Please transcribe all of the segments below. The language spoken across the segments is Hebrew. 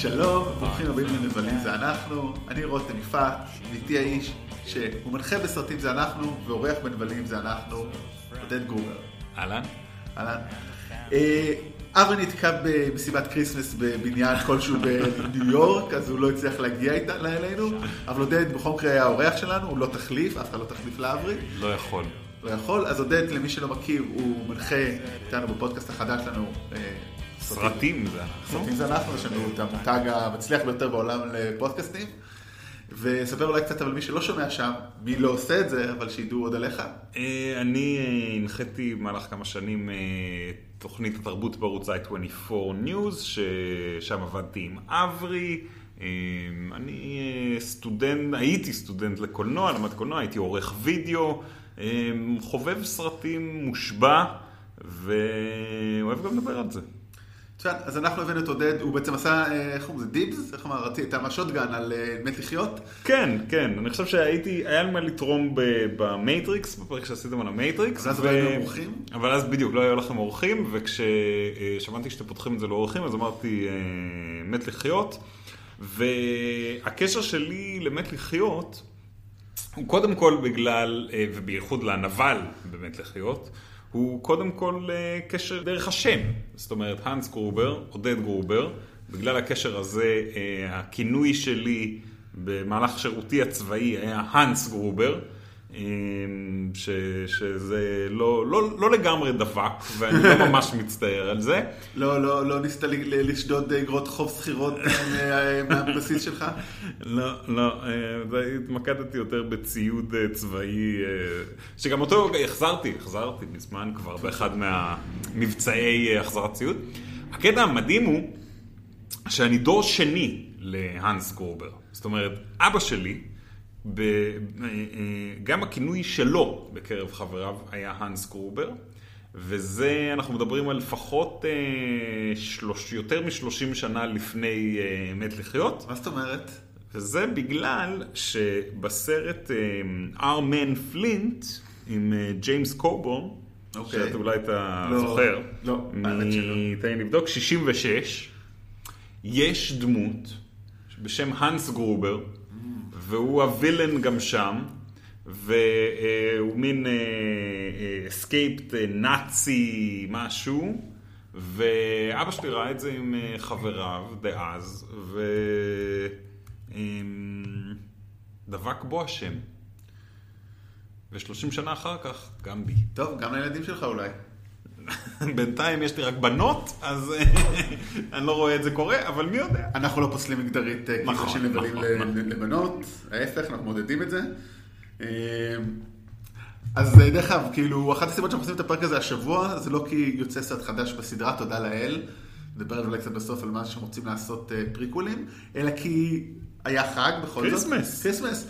שלום, ברוכים הבאים לנרדים זה אנחנו, אני רותם יפעת, איתי האיש שהוא מנחה בסרטים זה אנחנו, ואורח בנרדים זה אנחנו, עודד גרובר. אהלן. אהלן. אה, אברי נתקע במסיבת כריסמס בבניין כלשהו בניו יורק, אז הוא לא הצליח להגיע אלינו, אבל עודד בכל מקרה היה האורח שלנו, הוא לא תחליף, אף אחד לא תחליף לאברי. לא יכול. לא יכול, אז עודד, למי שלא מכיר, הוא מנחה איתנו בפודקאסט החדש שלנו. סרטים זה אנחנו. סרטים זה אנחנו, יש לנו את המותג המצליח ביותר בעולם לפודקאסטים. וספר אולי קצת על מי שלא שומע שם, מי לא עושה את זה, אבל שידעו עוד עליך. אה, אני אה, הנחיתי במהלך כמה שנים אה, תוכנית התרבות בערוץ i24 News, ששם עבדתי עם אברי. אני סטודנט, הייתי סטודנט לקולנוע, למד קולנוע, הייתי עורך וידאו, חובב סרטים מושבע, ואוהב גם לדבר על זה. מצוין, אז אנחנו הבאנו את עודד, הוא בעצם עשה, אה, איך קוראים לזה, dibs? איך אמר, רציתי, אתה shotgun על אה, מת לחיות? כן, כן, אני חושב שהייתי, היה לי מה לתרום במייטריקס, בפרק שעשיתם על המייטריקס. אבל אז לא היינו אורחים? אבל אז בדיוק, לא היו לכם אורחים, וכששמעתי שאתם פותחים את זה לאורחים, אז אמרתי, אה, מת לחיות. והקשר שלי למת לחיות, הוא קודם כל בגלל, ובייחוד לנבל במת לחיות, הוא קודם כל אה, קשר דרך השם. זאת אומרת, האנס גרובר, עודד גרובר, בגלל הקשר הזה, אה, הכינוי שלי במהלך שירותי הצבאי היה האנס גרובר. ש, שזה לא, לא, לא לגמרי דבק, ואני לא ממש מצטער על זה. לא, לא, לא ניסית לשדוד אגרות חוב שכירות אה, מהבסיס שלך? לא, לא, אה, התמקדתי יותר בציוד אה, צבאי, שגם אותו החזרתי, החזרתי מזמן כבר באחד מהמבצעי החזרת ציוד. הקטע המדהים הוא שאני דור שני להאנס גורבר. זאת אומרת, אבא שלי, ב, אה, אה, גם הכינוי שלו בקרב חבריו היה האנס גרובר, וזה, אנחנו מדברים על לפחות אה, שלוש, יותר משלושים שנה לפני מת לחיות. מה זאת אומרת? וזה בגלל שבסרט Our Man Flint עם ג'יימס קובורן, אוקיי. שאתה אולי אתה לא, זוכר, לא, האמת שלא. תן לי לבדוק, 66, יש דמות בשם האנס גרובר, והוא ה villain גם שם, והוא מין escaped אה, נאצי אה, משהו, ואבא שלי ראה את זה עם אה, חבריו דאז, ודבק בו השם. ושלושים שנה אחר כך, גם בי. טוב, גם לילדים שלך אולי. בינתיים יש לי רק בנות, אז אני לא רואה את זה קורה, אבל מי יודע. אנחנו לא פוסלים מגדרית אה, נכון, כאילו שנבלים נכון, נכון. לבנות, ההפך, אנחנו מודדים את זה. אה, אז אה, דרך אגב, כאילו, אחת הסיבות שאנחנו עושים את הפרק הזה השבוע, זה לא כי יוצא סרט חדש בסדרה, תודה לאל, נדבר על זה קצת בסוף על מה שהם רוצים לעשות פריקוולים, אלא כי היה חג בכל זאת. כריסמס. כריסמס.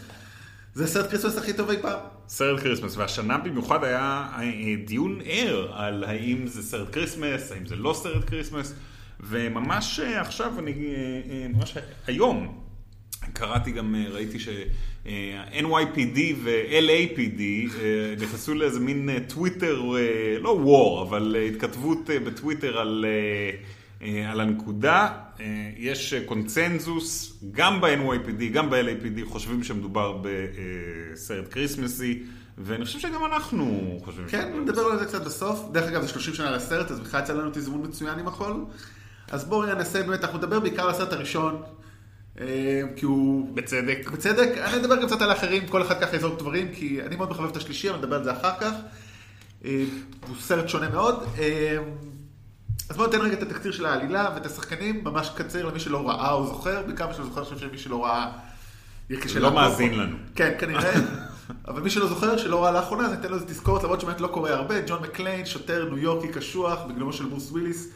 זה סרט כריסמס הכי טוב אי פעם. סרט כריסמס, והשנה במיוחד היה אה, דיון ער על האם זה סרט כריסמס, האם זה לא סרט כריסמס, וממש אה, עכשיו, אני, אה, ממש היום, קראתי גם, ראיתי ש-NYPD ו-LAPD נכנסו לאיזה מין טוויטר, לא וור, אבל התכתבות בטוויטר על... אה, על הנקודה, אה, יש קונצנזוס, גם ב-NYPD, גם ב-LAPD חושבים שמדובר בסרט כריסמסי, ואני חושב שגם אנחנו חושבים כן, נדבר על זה קצת בסוף. דרך אגב, זה 30 שנה לסרט, אז בכלל יצא לנו תזמון מצוין עם הכל. אז בואו ננסה באמת, אנחנו נדבר בעיקר על הסרט הראשון, אה, כי הוא... בצדק. בצדק. אני אדבר גם קצת על האחרים, כל אחד ככה יזרוק דברים, כי אני מאוד מחבב את השלישי, אבל נדבר על זה אחר כך. הוא סרט שונה מאוד. אז בואו ניתן רגע את התקציר של העלילה ואת השחקנים, ממש קצר למי שלא ראה או זוכר, בעיקר מי שלא זוכר, אני חושב שמי שלא ראה, לא מאזין לנו. כן, כנראה. אבל מי שלא זוכר, שלא ראה לאחרונה, אז ניתן לו איזה תזכורת, למרות שבאמת לא קורה הרבה. ג'ון מקליין, שוטר ניו יורקי קשוח, בגללו של ברוס וויליס.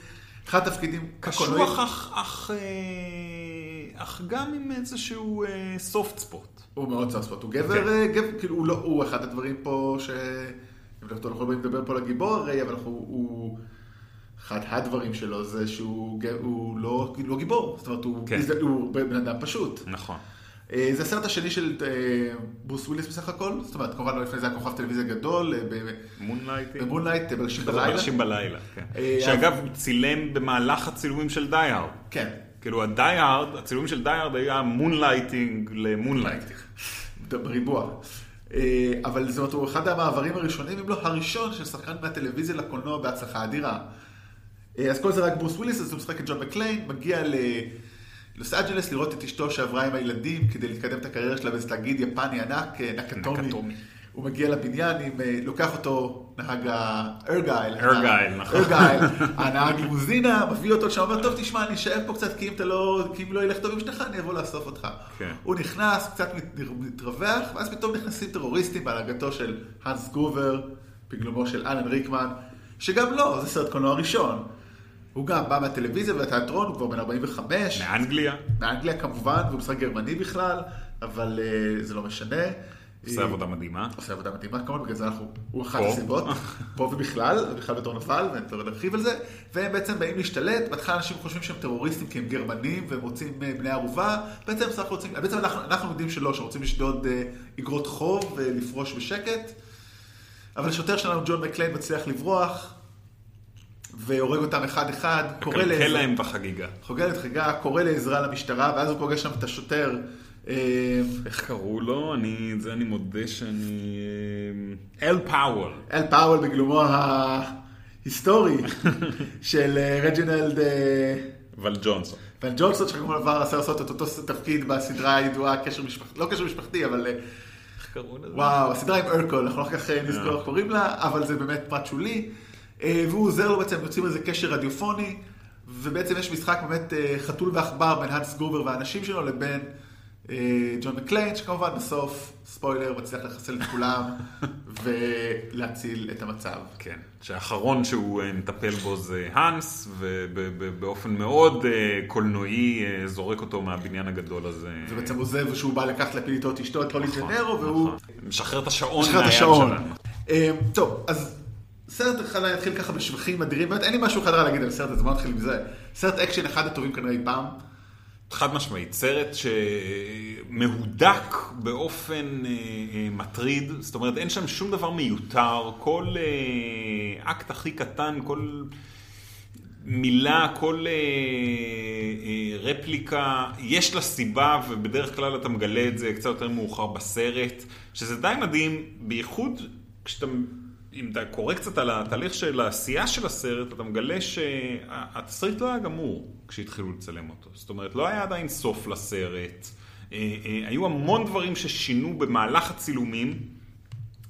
אחד התפקידים קשוח, אך, אך, אה, אך גם עם איזשהו סופט אה, ספוט. הוא מאוד סופט ספוט. הוא גבר, okay. אה, גבר, כאילו, הוא, לא, הוא אחד הדברים פה ש... אנחנו לא יכולים לדבר פה על הגיבור הרי, אבל הוא... אחד הדברים שלו זה שהוא הוא לא, לא גיבור, זאת אומרת, הוא, כן. הוא בן אדם פשוט. נכון. אה, זה הסרט השני של אה, ברוס וויליס בסך הכל, זאת אומרת, כמובן לפני זה היה כוכב טלוויזיה גדול. מונלייט. במונלייט, בראשית בלילה. בראשית בלילה, כן. שאגב, הוא צילם במהלך הצילומים של די-הארד. כן. כאילו הדי-הארד, הצילומים של די-הארד היה moonlighting למונלייטינג. בריבוע. אה, אבל זאת הוא אחד המעברים הראשונים, אם לא הראשון, של שחקן מהטלוויזיה לקולנוע בהצלחה אדירה. אה, אז כל זה רק ברוס וויליס, אז הוא משחק את ג'ון מקליין, מגיע ללוס אנג'לס לראות את אשתו שעברה עם הילדים כדי לקדם את הקריירה שלה באיזה תאגיד יפני ענק, אה, נקטומי. הוא מגיע לבניין, עם, אה, לוקח אותו נהג הארגייל. ארגייל, נכון. ארגייל, הנהג לימוזינה, מביא אותו לשם, אומר, טוב, תשמע, אני אשאר פה קצת, כי אם לא, כי אם לא ילך טוב עם אשתך, אני אבוא לאסוף אותך. כן. הוא נכנס, קצת מת- מתרווח, ואז פתאום נכנסים טרוריסטים בהנהגתו של האנס גובר, בגלומו של אלן ריקמן, שגם לא, זה סרט קולנוע ראשון. הוא גם בא מהטלוויזיה והתיאטרון, הוא כבר בן 45. מאנגליה, מאנגליה כמובן, והוא משחק גרמני בכלל, אבל uh, זה לא משנה. עושה אה, עבודה מדהימה. עושה עבודה מדהימה, כמובן, בגלל זה אנחנו, הוא אחת. הסיבות, פה ובכלל, ובכלל בתור נבל, ואני לא נרחיב על זה, והם בעצם באים להשתלט, בהתחלה אנשים חושבים שהם טרוריסטים כי הם גרמנים, והם רוצים אה, בני ערובה, בעצם רוצים, בעצם אנחנו, אנחנו יודעים שלא, שרוצים לשדוד אגרות חוב ולפרוש בשקט, אבל השוטר שלנו, ג'ון מקליין, מצליח לברוח, והורג אותם אחד-אחד, קורא לעזרה, להם את החגיגה. חוגג את חגיגה, קורא לעזרה למשטרה, ואז הוא פוגש שם את השוטר. אה, איך קראו לו? אני, זה אני מודה שאני... אה, אל פאוול. אל פאוול בגלומו ההיסטורי של אה, רג'ינלד אבל ג'ונסון. ון ג'ונסון, שכמובן עבר עשה לעשות את אותו תפקיד בסדרה הידועה, קשר משפחתי, לא קשר משפחתי, אבל איך קראו לזה? וואו, הסדרה עם ארקול, אנחנו לא כל כך נזכור איך קוראים לה, אבל זה באמת פרט שולי. אה, והוא עוזר לו בעצם, יוצאים איזה קשר רדיופוני, ובעצם יש משחק באמת אה, חתול ועכבר בין האנס גובר והאנשים שלו לבין אה, ג'ון מקליין, שכמובן בסוף, ספוילר, מצליח לחסל את כולם ולהציל את המצב. כן, שהאחרון שהוא מטפל בו זה האנס, ובאופן מאוד קולנועי זורק אותו מהבניין הגדול הזה. ובעצם עוזב שהוא בא לקחת להפיל איתו את אשתו, את פולי נכון, ג'נרו, והוא... נכון. משחרר את השעון מהיד. שלנו. טוב, אז סרט אחד יתחיל ככה בשבחים אדירים, באמת אין לי משהו חדש להגיד על הסרט הזה, בוא נתחיל עם זה. סרט אקשן אחד הטובים כנראה אי פעם. חד משמעית, סרט שמהודק באופן אה, אה, מטריד, זאת אומרת אין שם שום דבר מיותר, כל אה, אקט הכי קטן, כל מילה, כל אה, אה, רפליקה, יש לה סיבה ובדרך כלל אתה מגלה את זה קצת יותר מאוחר בסרט, שזה די מדהים, בייחוד כשאתה... אם אתה קורא קצת על התהליך של העשייה של הסרט, אתה מגלה שהתסריט לא היה גמור כשהתחילו לצלם אותו. זאת אומרת, לא היה עדיין סוף לסרט. אה, אה, היו המון דברים ששינו במהלך הצילומים.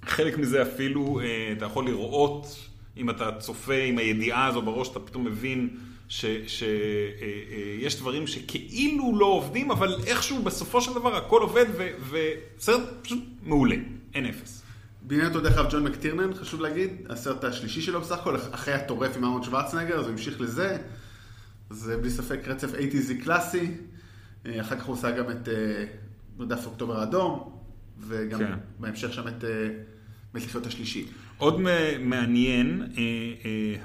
חלק מזה אפילו, אה, אתה יכול לראות, אם אתה צופה עם הידיעה הזו בראש, אתה פתאום מבין שיש דברים שכאילו לא עובדים, אבל איכשהו בסופו של דבר הכל עובד, וסרט פשוט מעולה, אין אפס. בניין אותו דרך אגב ג'ון מקטירנן, חשוב להגיד, הסרט השלישי שלו בסך הכל, אחרי הטורף עם אהרון שוורצנגר, אז הוא המשיך לזה. זה בלי ספק רצף 80's קלאסי. אה, אחר כך הוא עושה גם את אה, מרדף אוקטובר האדום, וגם כן. בהמשך שם את אה, מת לחיות השלישי. עוד מעניין,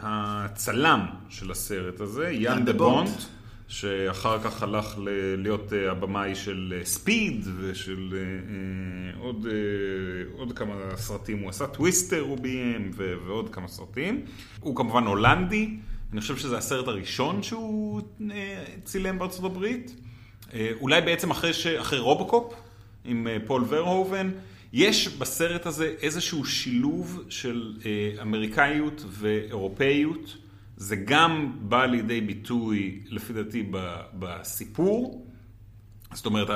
הצלם של הסרט הזה, יאן דה בונט, בונט. שאחר כך הלך ל- להיות אה, הבמאי של אה, ספיד ושל אה, אה, עוד, אה, עוד כמה סרטים, הוא עשה טוויסטר הוא ביים ו- ועוד כמה סרטים. הוא כמובן הולנדי, אני חושב שזה הסרט הראשון שהוא אה, צילם בארצות הברית. אה, אולי בעצם אחרי, ש... אחרי רובוקופ עם אה, פול ורהובן. יש בסרט הזה איזשהו שילוב של אה, אמריקאיות ואירופאיות. זה גם בא לידי ביטוי, לפי דעתי, בסיפור. זאת אומרת,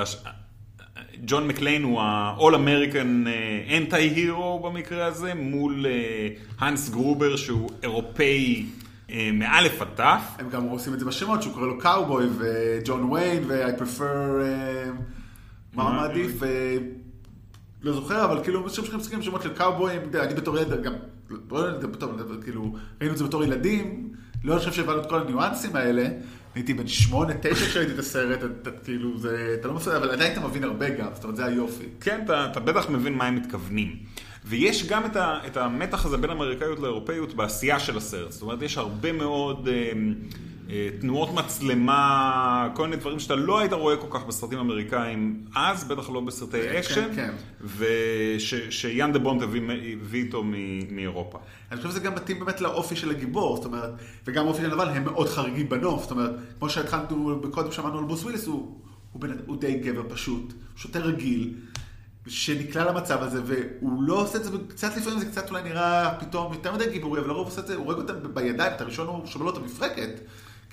ג'ון מקליין הוא ה-all American אה, anti-hero במקרה הזה, מול אה, הנס גרובר שהוא אירופאי אה, מאלף עד תף. הם גם עושים את זה בשמות, שהוא קורא לו קאובוי וג'ון ויין ו-I prefer, אה, מה? מעדיף, אה, לא זוכר, אבל כאילו, משום שהם משחקים שמות של קאובויים, אני בתור ילד, גם, לא יודע, בתור, כאילו, ראינו את זה בתור ילדים, לא חושב שהבנו את כל הניואנסים האלה, הייתי בן שמונה, תשע כשראיתי את הסרט, אתה כאילו, זה, אתה לא מפריע, אבל עדיין אתה מבין הרבה גם, זאת אומרת, זה היופי. כן, אתה, אתה בטח מבין מה הם מתכוונים. ויש גם את, ה, את המתח הזה בין אמריקאיות לאירופאיות בעשייה של הסרט. זאת אומרת, יש הרבה מאוד... אה, תנועות מצלמה, כל מיני דברים שאתה לא היית רואה כל כך בסרטים אמריקאים אז, בטח לא בסרטי כן, אקשן, כן. ושיאן דה בונט הביא איתו מאירופה. אני חושב שזה גם מתאים באמת לאופי של הגיבור, זאת אומרת, וגם האופי של נבל הם מאוד חריגים בנוף, זאת אומרת, כמו שהתחלנו, קודם שמענו על ברוס וויליס, הוא, הוא, בן, הוא די גבר פשוט, שוטר רגיל, שנקלע למצב הזה, והוא לא עושה את זה, קצת לפעמים זה קצת אולי נראה פתאום יותר מדי גיבורי, אבל לרוב הוא עושה את זה, הוא הורג אותם בידיים, את הראשון הוא שובר לו את המפרקת.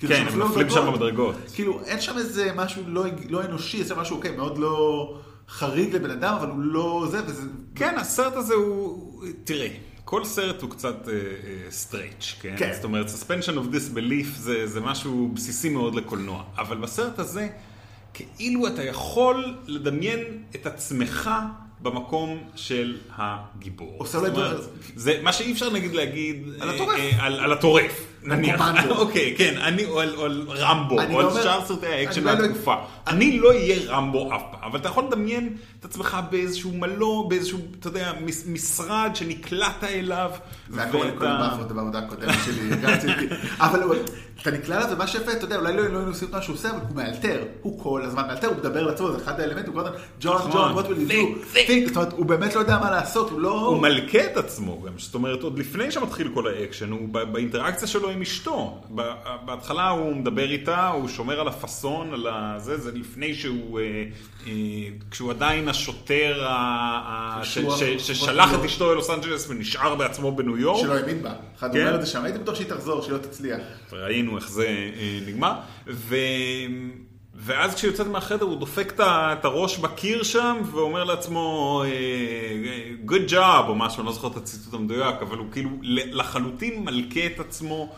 כאילו, כן, הם שנפלו נופלים. שם במדרגות. כאילו, אין שם איזה משהו לא, לא אנושי, זה משהו, אוקיי, מאוד לא חריג לבן אדם, אבל הוא לא זה, וזה... כן, הסרט הזה הוא, תראה, כל סרט הוא קצת stretch, כן? כן. זאת אומרת, suspension of disbelief זה, זה משהו בסיסי מאוד לקולנוע. אבל בסרט הזה, כאילו אתה יכול לדמיין את עצמך במקום של הגיבור. עושה זאת אומרת, זה מה שאי אפשר נגיד להגיד... על אה, הטורף. אה, על, על הטורף, נניח. אוקיי, כן, אני, או על, רמבו, או על לא שאר סרטי האקשן לא- מהתקופה. אני לא אהיה רמבו אף פעם, אבל אתה יכול לדמיין את עצמך באיזשהו מלון, באיזשהו, אתה יודע, משרד שנקלעת אליו. זה היה קורה לכל ואתה- בעבודה הקודמת שלי, אבל אתה נקלע אליו, ומה שיפה, אתה יודע, אולי לא לא היינו עושים את מה שהוא עושה, אבל הוא מאלתר, הוא כל הזמן מאלתר, הוא מדבר לעצמו, זה אחד האלמנטים, הוא כל הזמן, ג'ון. ג'ון, what will you do? Think. זאת אומרת, הוא באמת לא יודע מה לעשות, הוא לא... הוא מלכה את עצמו גם, זאת אומרת, עוד לפני שמתחיל כל האקשן, הוא ב- באינטראקציה שלו עם אשתו. בהתחלה הוא מדבר איתה, הוא שומר על הפאסון, על הזה, זה לפני שהוא, אה, אה, כשהוא עדיין השוטר ה- ש- ש- ששלח את אשתו ללוס אנג'לס ונשאר בעצמו בניו יורק. שלא האמין בה. אחד כן. אומר את זה שם, הייתי בטוח שהיא תחזור, שהיא לא תצליח. ראינו איך זה אה, נגמר, ו... ואז כשהיא יוצאת מהחדר הוא דופק את הראש בקיר שם ואומר לעצמו אה, good job או משהו, אני לא זוכר את הציטוט המדויק, אבל הוא כאילו לחלוטין מלכה את עצמו,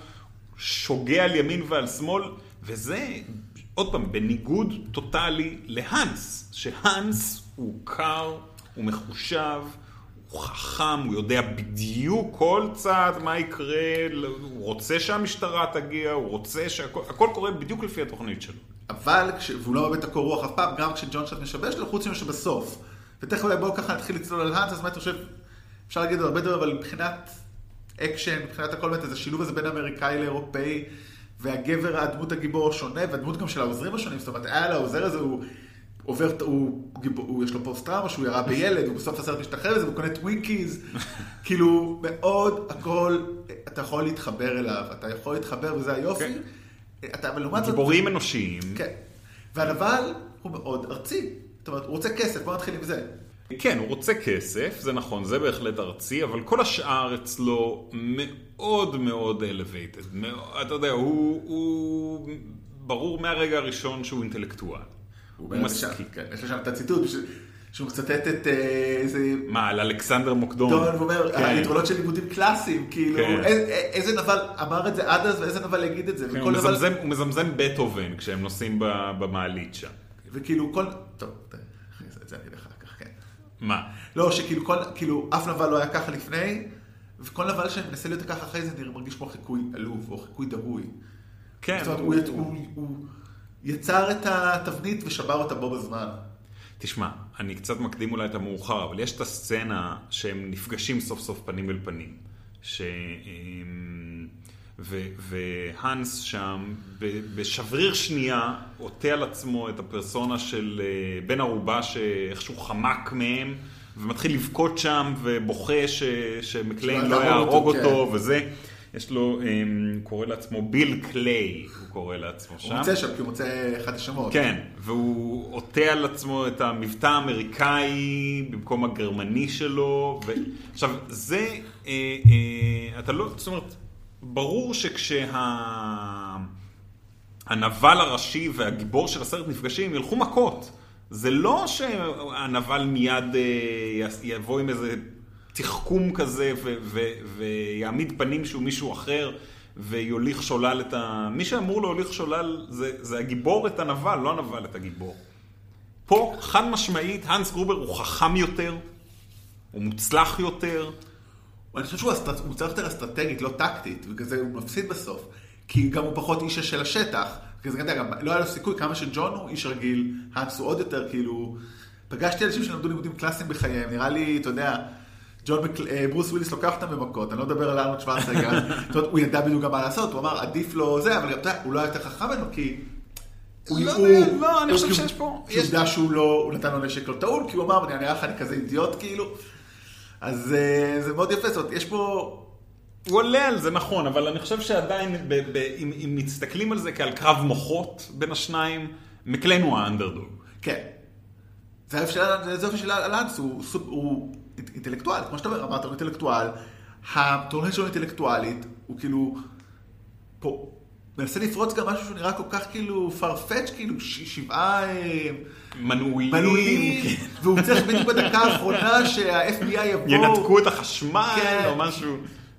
שוגה על ימין ועל שמאל, וזה, עוד פעם, בניגוד טוטאלי להאנס, שהאנס הוא קר, הוא מחושב, הוא חכם, הוא יודע בדיוק כל צעד מה יקרה, הוא רוצה שהמשטרה תגיע, הוא רוצה שהכל הכל קורה בדיוק לפי התוכנית שלו. אבל, כש- והוא לא מאבד את הקור רוח אף פעם, גם כשג'ון שט משבש לו, חוץ ממה שבסוף. ותכף אולי בואו ככה נתחיל לצלול על האנס, אז מה אתה חושב, אפשר להגיד הרבה דברים, אבל מבחינת אקשן, מבחינת הכל, באמת, איזה שילוב הזה בין אמריקאי לאירופאי, והגבר, הדמות הגיבור שונה, והדמות גם של העוזרים השונים, זאת אומרת, היה לעוזר הזה, הוא עובר, הוא, גיבור, הוא יש לו פוסט טראומה, שהוא ירה בילד, הוא בסוף הסרט משתחרר מזה, והוא קונה טווינקיז, כאילו, מאוד הכל, אתה יכול להתחבר אליו, אתה יכול להתחבר, וזה היופי. כן. אתה, אבל לעומת זאת, גיבורים אנושיים. כן. והנבל הוא מאוד ארצי. זאת אומרת, הוא רוצה כסף, בוא נתחיל עם זה. כן, הוא רוצה כסף, זה נכון, זה בהחלט ארצי, אבל כל השאר אצלו מאוד מאוד elevated. מאוד- אתה יודע, הוא, הוא ברור מהרגע הראשון שהוא אינטלקטואל. הוא שם, משכיל. כן, יש לו שם את הציטוט, שהוא מצטט את אה, איזה... מה, על אלכסנדר מוקדון? דון, ואומר, כן. היתרונות של לימודים קלאסיים, כאילו, כן. איזה- איזה נבל אמר את זה עד אז ואיזה נבל יגיד את זה. כן, הוא, נבל- מזמזם, הוא מזמזם בטהובן כשהם נוסעים במעלית שם. וכאילו כל... טוב, את זה אני אגיד אחר כך, כן. מה? לא, שכאילו כל, כאילו, אף נבל לא היה ככה לפני, וכל נבל שמנסה להיות ככה אחרי זה נראה מרגיש כמו חיקוי עלוב, או חיקוי דהוי. כן, זאת אומרת, הוא, יצ- הוא, הוא יצר את התבנית ושבר אותה בו בזמן. תשמע, אני קצת מקדים אולי את המאוחר, אבל יש את הסצנה שהם נפגשים סוף סוף פנים אל פנים. ש... ו... והאנס שם, בשבריר שנייה, עוטה על עצמו את הפרסונה של אה, בן ערובה שאיכשהו חמק מהם, ומתחיל לבכות שם, ובוכה ש... שמקליין לא יהרוג אותו, אותו, וזה. יש לו, אמ, הוא קורא לעצמו ביל קליי, הוא קורא לעצמו שם. הוא מוצא שם, כי הוא מוצא אחד השמות. כן, והוא עוטה על עצמו את המבטא האמריקאי במקום הגרמני שלו. ו... עכשיו, זה, אה, אה, אתה לא, זאת אומרת, ברור שכשה... הנבל הראשי והגיבור של הסרט נפגשים, ילכו מכות. זה לא שהנבל מיד אה, יבוא עם איזה תחכום כזה ו- ו- ויעמיד פנים שהוא מישהו אחר ויוליך שולל את ה... מי שאמור להוליך שולל זה, זה הגיבור את הנבל, לא הנבל את הגיבור. פה, חד משמעית, האנס גרובר הוא חכם יותר, הוא מוצלח יותר. אני חושב שהוא. הוא צריך יותר אסטרטגית, לא טקטית, ובגלל זה הוא מפסיד בסוף. כי גם הוא פחות איש של השטח. בגלל זה גם לא היה לו סיכוי, כמה שג'ון הוא איש רגיל, האנס הוא עוד יותר כאילו... פגשתי אנשים שלמדו לימודים קלאסיים בחייהם, נראה לי, אתה יודע, ג'ון מקל... אה, ברוס וויליס לוקח אותם במכות, אני לא מדבר על ארנולד שוורצנגר, זאת אומרת, הוא ידע בדיוק גם מה לעשות, הוא אמר, עדיף לו זה, אבל הוא לא היה יותר חכם ממנו, כי... הוא- לא הוא- יודע, לא, אני חושב כי- שיש פה- כי ידע שהוא לא, הוא נתן לו נשק לא טעון, כי הוא אמר, אני נראה לך, אני כזה אידיוט, כאילו. אז אה, זה מאוד יפה, זאת אומרת, יש פה... הוא עולה על זה, נכון, אבל אני חושב שעדיין, ב- ב- אם אם מסתכלים על זה כעל קרב מוחות בין השניים, מקלן הוא האנדרדוג. כן. זה היופי של- אלנס, הוא, הוא אינטלקטואל, כמו שאתה אומר, אמרת, הוא אינטלקטואל, הטורניר שלו אינטלקטואלית, הוא כאילו, פה, מנסה לפרוץ גם משהו שנראה כל כך כאילו farfetch, כאילו שבעה אה, מנעולים, מנעולים, כן. והוא צריך בדיוק בדקה האחרונה שה-FBI יבוא. ינתקו את החשמל כן. או משהו.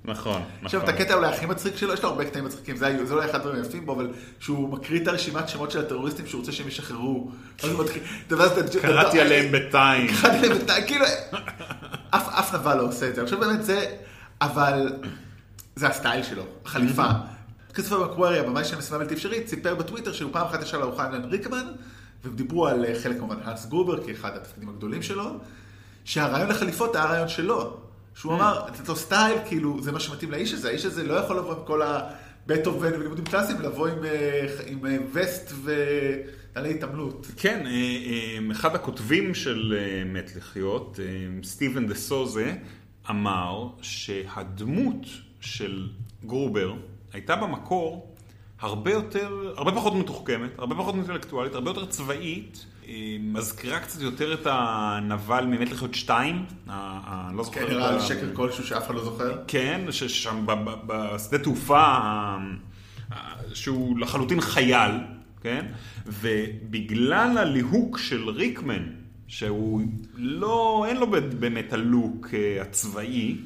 נכון, עכשיו, את נכון. הקטע אולי הכי מצחיק שלו, יש לו הרבה קטעים מצחיקים, זה אולי אחד הדברים היפים בו, אבל שהוא מקריא את הרשימת שמות של הטרוריסטים שהוא רוצה שהם ישחררו. קראתי עליהם בטיים. קראתי עליהם בטיים, כאילו, אף אף נבל לא עושה את זה. חושב באמת זה, אבל זה הסטייל שלו, החליפה. כריסטופר מקוורי, הבמאי של משימה בלתי אפשרית, סיפר בטוויטר שהוא פעם אחת ישב לארוחה עם ריקמן, והם דיברו על אה, חלק כמובן האנס גרובר, כאחד התפקידים הגדולים שלו, שהרעיון לחליפות היה הרעיון שלו. שהוא אמר, לתת לו סטייל, כאילו, זה מה שמתאים לאיש הזה, האיש הזה לא יכול לבוא עם כל הבטהובן ולימודים קלאסיים, ולבוא עם, אה, עם אה, וסט ונעלי התעמלות. כן, אה, אה, אחד הכותבים של אה, מת לחיות, סטיבן דה סוזה, אמר שהדמות של גרובר הייתה במקור הרבה יותר, הרבה פחות מתוחכמת, הרבה פחות אינטלקטואלית, הרבה יותר צבאית, מזכירה קצת יותר את הנבל ממת לחיות 2, ה- ה- לא זוכר. כן, נראה לי שקר כלשהו שאף אחד לא זוכר. כן, ששם בשדה תעופה, שהוא לחלוטין חייל, כן? ובגלל הליהוק של ריקמן, שהוא לא, אין לו באמת הלוק אה, הצבאי,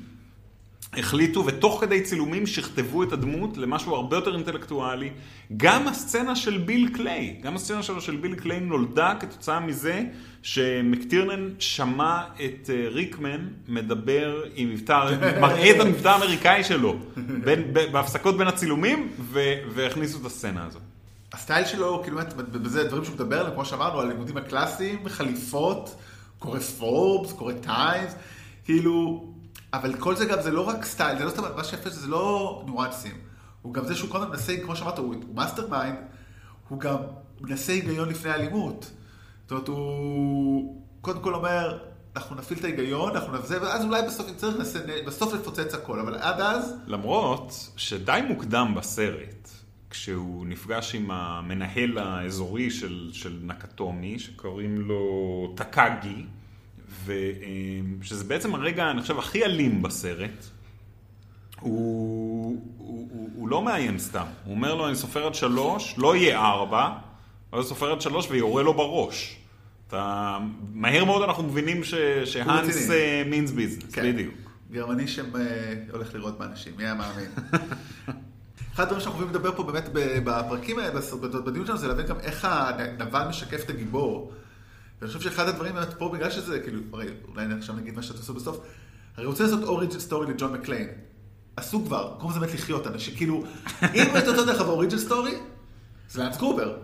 החליטו, ותוך כדי צילומים שכתבו את הדמות למשהו הרבה יותר אינטלקטואלי. גם הסצנה של ביל קליי, גם הסצנה שלו של ביל קליי נולדה כתוצאה מזה שמקטירנן שמע את אה, ריקמן מדבר עם מבטא, מראה את המבטא האמריקאי שלו, בין, בהפסקות בין הצילומים, והכניסו את הסצנה הזאת. הסטייל שלו, כאילו, בזה דברים שהוא מדבר עליהם, כמו שאמרנו, על לימודים הקלאסיים, חליפות, קורא פורבס, קורא טיימס, כאילו, אבל כל זה גם, זה לא רק סטייל, זה לא סתם, מה שיפה זה לא ניואנסים. הוא גם זה שהוא כל הזמן מנסה, כמו שאמרת, הוא, הוא mastermind, הוא גם מנסה היגיון לפני אלימות. זאת אומרת, הוא קודם כל אומר, אנחנו נפעיל את ההיגיון, אנחנו נבזה, ואז אולי בסוף, אם צריך, ננסה, בסוף לפוצץ הכל, אבל עד אז, למרות שדי מוקדם בסרט, כשהוא נפגש עם המנהל האזורי של, של נקטומי, שקוראים לו טקאגי, ושזה בעצם הרגע, אני חושב, הכי אלים בסרט. הוא, הוא, הוא, הוא לא מאיים סתם, הוא אומר לו, אני סופר עד שלוש, לא יהיה ארבע, ואז הוא סופר עד שלוש ויורה לו בראש. אתה, מהר מאוד אנחנו מבינים ש, שהאנס. means business, כן. בדיוק. גרמני שהולך לראות באנשים, מי היה מאמין? אחד הדברים שאנחנו יכולים לדבר פה באמת בפרקים האלה, בדיון שלנו, זה להבין גם איך הנבל משקף את הגיבור. ואני חושב שאחד הדברים באמת פה, בגלל שזה, כאילו, הרי אולי עכשיו נגיד מה שאתה עושה בסוף, הרי רוצה לעשות origin story לג'ון מקליין. עשו כבר, קוראים לזה באמת לחיות, אנשים, כאילו, אם היית רוצה דרך אגב origin story, זה להאנס גרובר.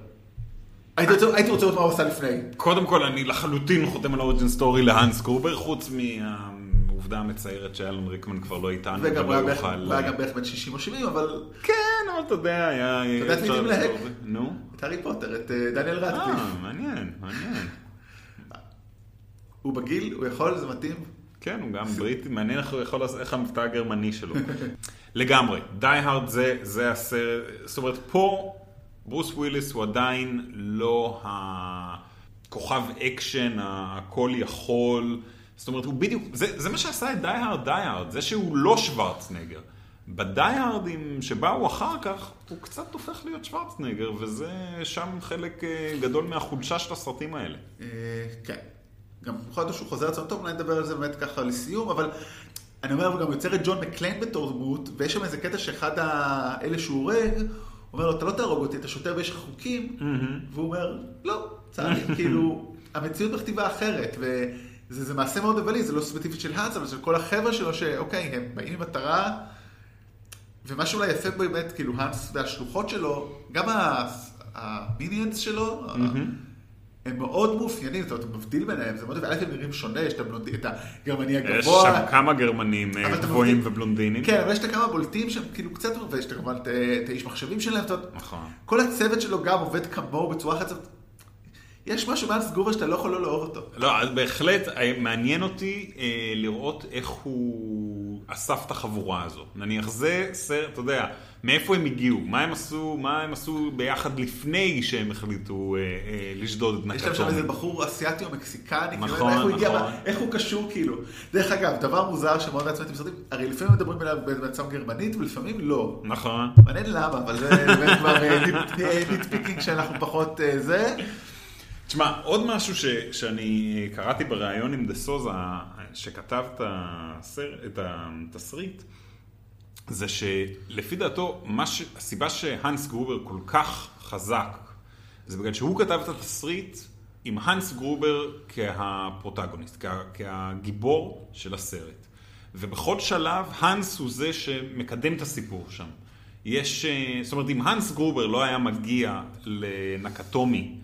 הייתי רוצה- לראות מה הוא עשה לפני. קודם כל, אני לחלוטין חותם על ה origin story להאנס גרובר, חוץ מהעובדה המצערת שאלון ריקמן כבר לא איתנו, וגם הוא היה בערך- גם בן 60 או 70, אבל כן, אבל אתה יודע, היה... אתה יודע את מי זה. נו. את הארי פוטר, את אה, דניאל רדקליף. אה, מעניין, מעניין. הוא בגיל, הוא יכול, זה מתאים. כן, הוא גם בריטי, מעניין איך הוא יכול איך המבטא הגרמני שלו. לגמרי, די הארד זה, זה הסרט, זאת אומרת, פה ברוס וויליס הוא עדיין לא הכוכב אקשן, הכל יכול, זאת אומרת, הוא בדיוק, זה, זה מה שעשה את די הארד די הארד, זה שהוא לא שוורצנגר. בדי הארדים שבאו אחר כך, הוא קצת הופך להיות שוורצנגר, וזה שם חלק אה, גדול מהחולשה של הסרטים האלה. אה, כן. גם להיות שהוא חוזר לצורך טוב, אולי נדבר על זה באמת ככה לסיום, אבל אני אומר, הוא גם יוצר את ג'ון מקליין בתור דמות, ויש שם איזה קטע שאחד האלה שהוא הורג, אומר לו, אתה לא תהרוג אותי, אתה שוטר ויש לך חוקים, והוא אומר, לא, צערי, כאילו, המציאות בכתיבה אחרת, וזה זה מעשה מאוד מבלי, זה לא ספציפית של האנס, אבל של כל החבר'ה שלו, שאוקיי, הם באים עם מטרה, ומה שאולי יפה באמת, כאילו, האנס והשלוחות שלו, גם המיניאנס שלו, הם מאוד מאופיינים, זאת אומרת, אתה מבדיל ביניהם, זה מאוד, א' הם נראים שונה, יש את הגרמני יש הגבוה. שם כמה גרמנים אה, גבוהים ובלונדינים. כן, אבל יש את הכמה בולטים שהם כאילו קצת, ויש כמובן את, האיש מחשבים שלהם, זאת אומרת, נכון. כל הצוות שלו גם עובד כמוהו בצורה אחרת. יש משהו מאנס גרובר שאתה לא יכול לא לאהוב אותו. לא, אז בהחלט אה, מעניין אותי אה, לראות איך הוא אסף את החבורה הזו. נניח זה סרט, אתה יודע, מאיפה הם הגיעו, מה הם עשו, מה הם עשו ביחד לפני שהם החליטו אה, אה, לשדוד את יש להם שם. איזה בחור אסיאתי או מקסיקני, כאילו, נכון, איך הוא הגיע, נכון. איך הוא קשור כאילו. דרך אגב, דבר מוזר שמאוד מעצבן אותי בסרטים, הרי לפעמים מדברים עליו בעצם גרמנית ולפעמים לא. נכון. מעניין למה, אבל זה באמת כבר nitpicking שאנחנו פחות אה, זה. תשמע, עוד משהו ש, שאני קראתי בריאיון עם דה סוזה, שכתב את, הסר, את התסריט, זה שלפי דעתו, ש, הסיבה שהאנס גרובר כל כך חזק, זה בגלל שהוא כתב את התסריט עם האנס גרובר כהפרוטגוניסט, כה, כהגיבור של הסרט. ובכל שלב, האנס הוא זה שמקדם את הסיפור שם. יש, אה, זאת אומרת, אם האנס גרובר לא היה מגיע לנקטומי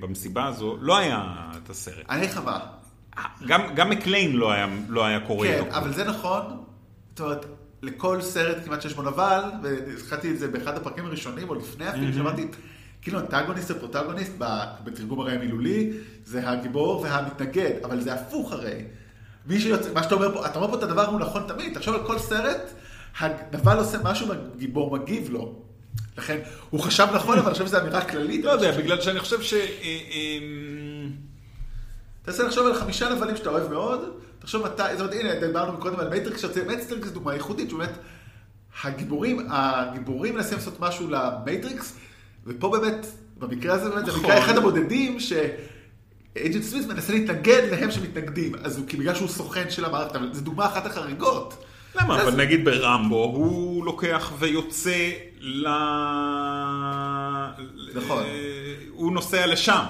במסיבה הזו, לא היה את הסרט. אני מה, גם, גם מקליין לא היה, לא היה קורא כן. אבל זה נכון, זאת אומרת, לכל סרט כמעט שיש בו נבל, והזכרתי את זה באחד הפרקים הראשונים, או לפני אפילו, שאמרתי, כאילו אנטגוניסט ופרוטגוניסט, ב- בתרגום הרי המילולי, זה הגיבור והמתנגד, אבל זה הפוך הרי. מי שיוצא, מה שאתה אומר פה, אתה אומר פה את הדבר הוא נכון תמיד, תחשוב על כל סרט, הנבל עושה משהו והגיבור מגיב לו. לכן, הוא חשב נכון, אבל אני חושב שזו אמירה כללית. לא יודע, בגלל שאני חושב ש... אה, אה, תנסה לחשוב על חמישה נבלים שאתה אוהב מאוד, תחשוב מתי, זאת אומרת, הנה, דיברנו קודם על מטריקס, שרציתי- מטריקס זו דוגמה ייחודית, שבאמת, הגיבורים, הגיבורים מנסים לעשות משהו למטריקס, ופה באמת, במקרה הזה באמת, זה נכון. מקרה אחד הבודדים, שאג'נט סמית מנסה להתנגד להם שמתנגדים, אז הוא, כי בגלל שהוא סוכן של המערכת, אבל זו דוגמה אחת החריגות. למה? אבל נגיד ברמבו, הוא לוקח ויוצא ל... נכון. אה, הוא נוסע לשם,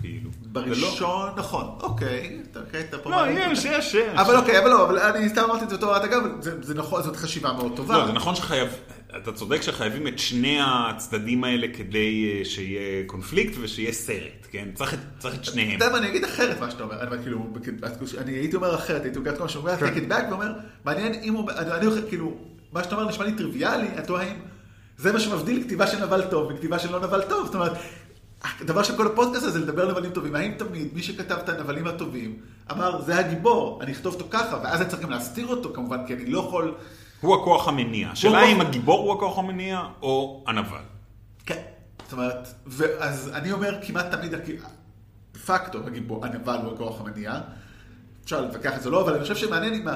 כאילו. בראשון, נכון, אוקיי, אתה אוקיי, אתה פה... לא, יש, יש, יש. אבל אוקיי, אבל לא, אבל אני סתם אמרתי את זה אותו, אגב, זה נכון, זאת חשיבה מאוד טובה. לא, זה נכון שחייב, אתה צודק שחייבים את שני הצדדים האלה כדי אה, שיהיה קונפליקט ושיהיה סרט, כן? צריך את- צריך את שניהם. אתה יודע מה, אני אגיד אחרת מה שאתה אומר, אני כאילו, אני הייתי אומר אחרת, הייתי לוקח את כל מה שאומר, כן. take it back, ואומר, מעניין אם הוא, אני אני הולך, כאילו, מה שאתה אומר נשמע לי טריוויאלי, אתה טועה אם זה מה שמבדיל כתיבה של נבל טוב מכתיבה של לא נבל טוב, זאת אומרת, הדבר של כל הפודקאסט הזה זה לדבר על נבלים טובים, האם תמיד מי שכתב את הנבלים הטובים, אמר, זה הגיבור, אני אכתוב אותו ככה, ואז אני צריך גם להסתיר אותו כמובן, כי אני לא יכול, הוא הכוח המניע. השאלה אם הגיבור הוא הכוח המניע או הנבל. כן, זאת אומרת, ואז אני אומר כמעט תמיד, דה פקטו הגיבור, הנבל הוא הכוח המניע, אפשר להתווכח את זה לא, אבל אני חושב שמעניין אם.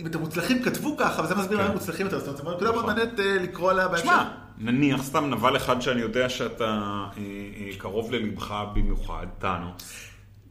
אם את המוצלחים כתבו ככה, וזה מסביר כן. למה הם מוצלחים יותר, זאת אומרת, זו נקודה מאוד נכון. מעניינת אה, לקרוא עליה בהמשך. נניח סתם נבל אחד שאני יודע שאתה אה, אה, קרוב ללבך במיוחד, טאנוס.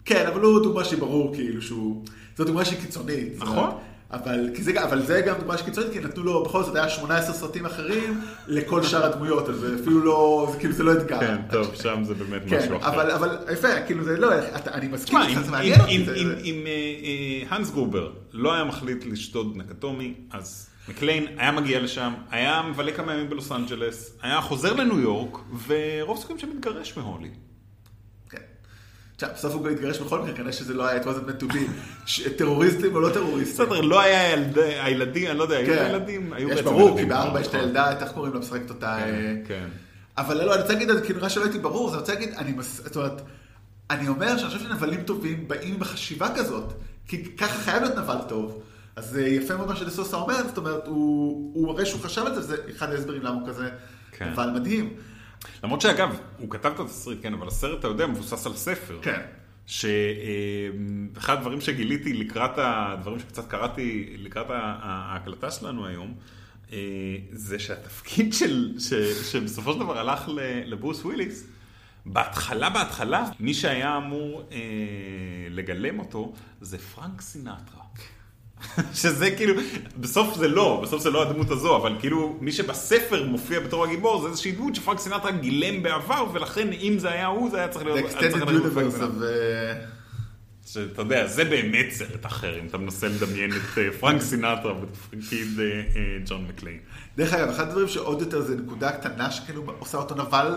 כן, אבל הוא דוגמה שהיא ברור כאילו שהוא, זו דוגמה שהיא קיצונית. נכון. אבל, כי זה, אבל זה גם דוגמה שהיא קיצונית, כי נתנו לו, בכל זאת היה 18 סרטים אחרים לכל שאר הדמויות, אז זה אפילו לא, זה כאילו זה לא אתגר. כן, טוב, שם זה באמת כן, משהו אחר. אבל, אבל יפה, כאילו זה לא, אתה, אני מסכים תשמע, זה מעניין אותי. אם- אם- אם אה, אה, האנס גרובר לא היה מחליט לשדוד נקטומי, אז מקליין היה מגיע לשם, היה מבלה כמה ימים בלוס אנג'לס, היה חוזר לניו יורק, ורוב סיכויים שמתגרש מהולי. בסוף הוא גם התגרש בכל מקרה, כנראה שזה לא היה, it wasn't meant to be. ש- טרוריסטים או לא טרוריסטים. בסדר, לא היה ילדי- הילדים, אני לא יודע, היו כן. ילדים? היו יש בעצם ברור, כי ילדים, בארבע יש את נכון. הילדה, את איך קוראים לה, משחקת אותה. כן, אה, כן. אבל לא, אני רוצה להגיד, כאילו נראה שלא הייתי ברור, אני רוצה להגיד, אני. זאת אומרת, אני אומר שאני חושב שנבלים טובים באים בחשיבה כזאת, כי ככה חייב להיות נבל טוב. אז זה יפה מאוד מה שדסוסה אומר, זאת אומרת, הוא, הרי שהוא חשב על זה, זה אחד ההסברים למה הוא כזה כן. נבל מדהים. למרות שאגב, הוא כתב את התסריט, כן, אבל הסרט, אתה יודע, מבוסס על ספר. כן. שאחד הדברים שגיליתי לקראת הדברים שקצת קראתי לקראת ההקלטה שלנו היום, אה, זה שהתפקיד של, ש, שבסופו של דבר הלך לברוס וויליס, בהתחלה, בהתחלה, מי שהיה אמור אה, לגלם אותו זה פרנק סינטרה. שזה כאילו, בסוף זה לא, בסוף זה לא הדמות הזו, אבל כאילו מי שבספר מופיע בתור הגיבור זה איזושהי דמות שפרנק סינטרה גילם בעבר, ולכן אם זה היה הוא, זה היה צריך להיות... extended universe of... אה, שאתה יודע, זה באמת סרט אחר, אם אתה מנסה לדמיין את אה, פרנק סינטרה בתפקיד אה, אה, ג'ון מקליין. דרך אגב, אחד הדברים שעוד יותר זה נקודה קטנה שכאילו עושה אותו נבל,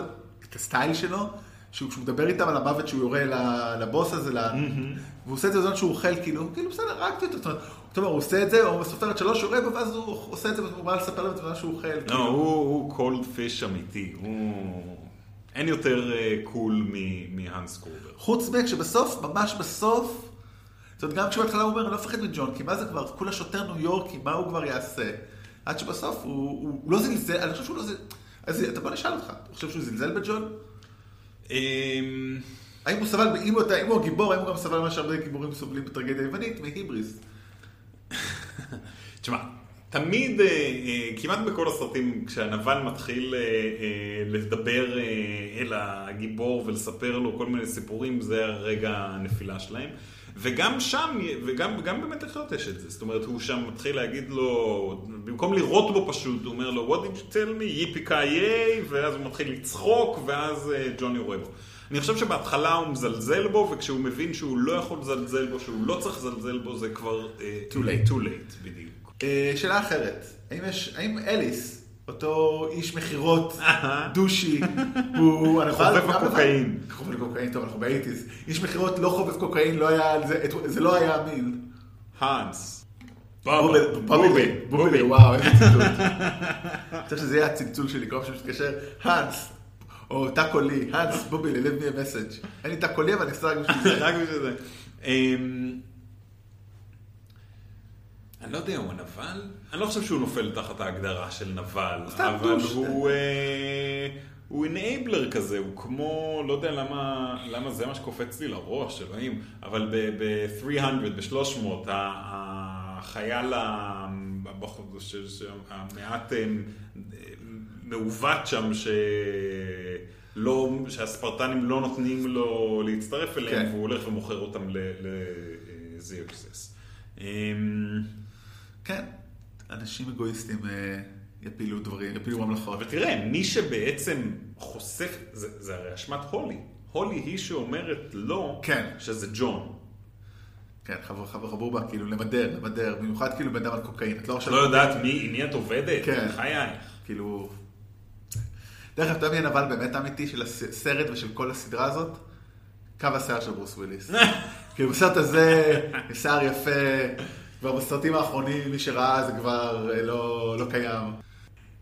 את הסטייל שלו, שהוא כשהוא מדבר איתם על המוות שהוא יורה לבוס הזה, והוא עושה את זה בזמן שהוא אוכל, כאילו, כאילו בסדר, הרגתי אותו. אומרת, הוא עושה את זה, או בסופרת שלוש יורה בו, ואז הוא עושה את זה, והוא בא לספר להם את זה שהוא אוכל. כאילו. לא, הוא, הוא cold fish אמיתי, הוא... אין יותר אה, קול מ- מהאנס גרובר. חוץ מכשבסוף, ממש בסוף, זאת אומרת, גם כשבהתחלה הוא אומר, אני לא מפחד מג'ון, כי מה זה כבר, כולה שוטר ניו יורקי, מה הוא כבר יעשה? עד שבסוף הוא, הוא, הוא לא זלזל, אני חושב שהוא לא זלזל, אז אתה בוא נשאל אותך, אתה חושב שהוא זלזל בג'ון? אמ, האם הוא סבל, אם הוא, הוא הגיבור, האם הוא גם סבל ממה שהרבה גיבורים סובלים בטרגדיה היוונית, מהיבריס? תשמע, תמיד, אה, אה, כמעט בכל הסרטים, כשהנבל מתחיל אה, לדבר אל הגיבור ולספר לו כל מיני סיפורים, זה הרגע הנפילה שלהם. וגם שם, וגם גם באמת לחיות יש את זה. זאת אומרת, הוא שם מתחיל להגיד לו, במקום לירות בו פשוט, הוא אומר לו, what did you tell me, yippee ki ואז הוא מתחיל לצחוק, ואז אה, ג'ון יורה בו. אני חושב שבהתחלה הוא מזלזל בו, וכשהוא מבין שהוא לא יכול לזלזל בו, שהוא לא צריך לזלזל בו, זה כבר... אה, Too late. too late, בדיוק. אה, שאלה אחרת, האם יש, האם אליס, אותו איש מכירות דושי, הוא? חובב גם נבל? הקוקאין. חובב הקוקאין, טוב, אנחנו באייטיז. איש מכירות לא חובב קוקאין, לא היה, זה, זה לא היה המיל. האנס. בובי, בובי, וואו, איזה ציטוט. אני חושב שזה יהיה הצלצול שלי, כל פעם שמתקשר, האנס, או תא קולי, האנס, בובי, ללב מי המסאג'. אין לי תא קולי, אבל אני אעשה רק בשביל זה. רק בשביל זה. אני לא יודע, הוא הנבל? אני לא חושב שהוא נופל תחת ההגדרה של נבל, אבל. הוא... אה, הוא אינאבלר כזה, הוא כמו, לא יודע למה, למה זה מה שקופץ לי לראש, אלוהים, אבל ב-300, ב-300, החייל המעט אה, מעוות שם, שלא, שהספרטנים לא נותנים לו להצטרף אליהם, כן. והוא הולך ומוכר אותם לזיוקסס. כן, אנשים אגואיסטים אה, יפילו דברים, יפילו ממלכות. אבל תראה, מי שבעצם חושף, זה, זה הרי אשמת הולי. הולי היא שאומרת לא, כן. שזה ג'ון. כן, חבר חבר חבובה, כאילו למדר, למדר, במיוחד כאילו בן אדם על קוקאין, את לא עכשיו... לא יודעת מי, עם מי את עובדת? כן. חייך. כאילו... דרך אגב, מי הנבל באמת האמיתי של הסרט ושל כל הסדרה הזאת? קו השיער של ברוס וויליס. כאילו בסרט הזה, שיער יפה, כבר בסרטים האחרונים, מי שראה זה כבר אה, לא, לא קיים.